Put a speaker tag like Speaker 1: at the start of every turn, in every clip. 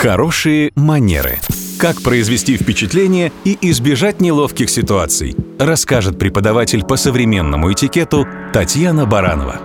Speaker 1: Хорошие манеры. Как произвести впечатление и избежать неловких ситуаций, расскажет преподаватель по современному этикету Татьяна Баранова.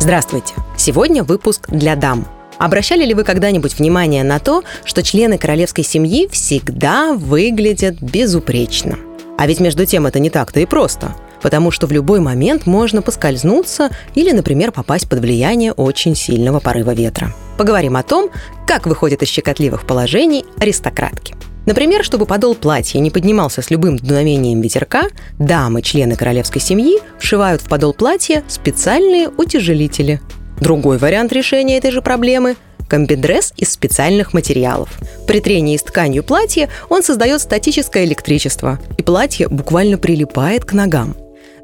Speaker 2: Здравствуйте! Сегодня выпуск для дам. Обращали ли вы когда-нибудь внимание на то, что члены королевской семьи всегда выглядят безупречно? А ведь между тем это не так-то и просто – потому что в любой момент можно поскользнуться или, например, попасть под влияние очень сильного порыва ветра. Поговорим о том, как выходят из щекотливых положений аристократки. Например, чтобы подол платья не поднимался с любым дуновением ветерка, дамы, члены королевской семьи, вшивают в подол платья специальные утяжелители. Другой вариант решения этой же проблемы комбидресс из специальных материалов. При трении с тканью платья он создает статическое электричество, и платье буквально прилипает к ногам.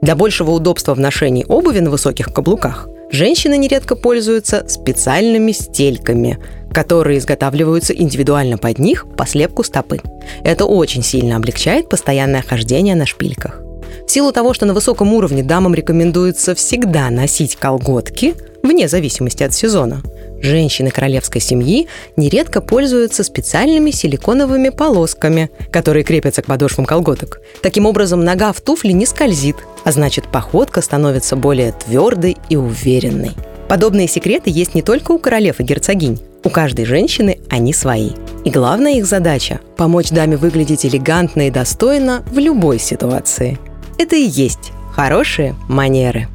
Speaker 2: Для большего удобства в ношении обуви на высоких каблуках женщины нередко пользуются специальными стельками, которые изготавливаются индивидуально под них по слепку стопы. Это очень сильно облегчает постоянное хождение на шпильках. В силу того, что на высоком уровне дамам рекомендуется всегда носить колготки, вне зависимости от сезона, Женщины королевской семьи нередко пользуются специальными силиконовыми полосками, которые крепятся к подошвам колготок. Таким образом, нога в туфле не скользит, а значит, походка становится более твердой и уверенной. Подобные секреты есть не только у королев и герцогинь. У каждой женщины они свои. И главная их задача – помочь даме выглядеть элегантно и достойно в любой ситуации. Это и есть хорошие манеры.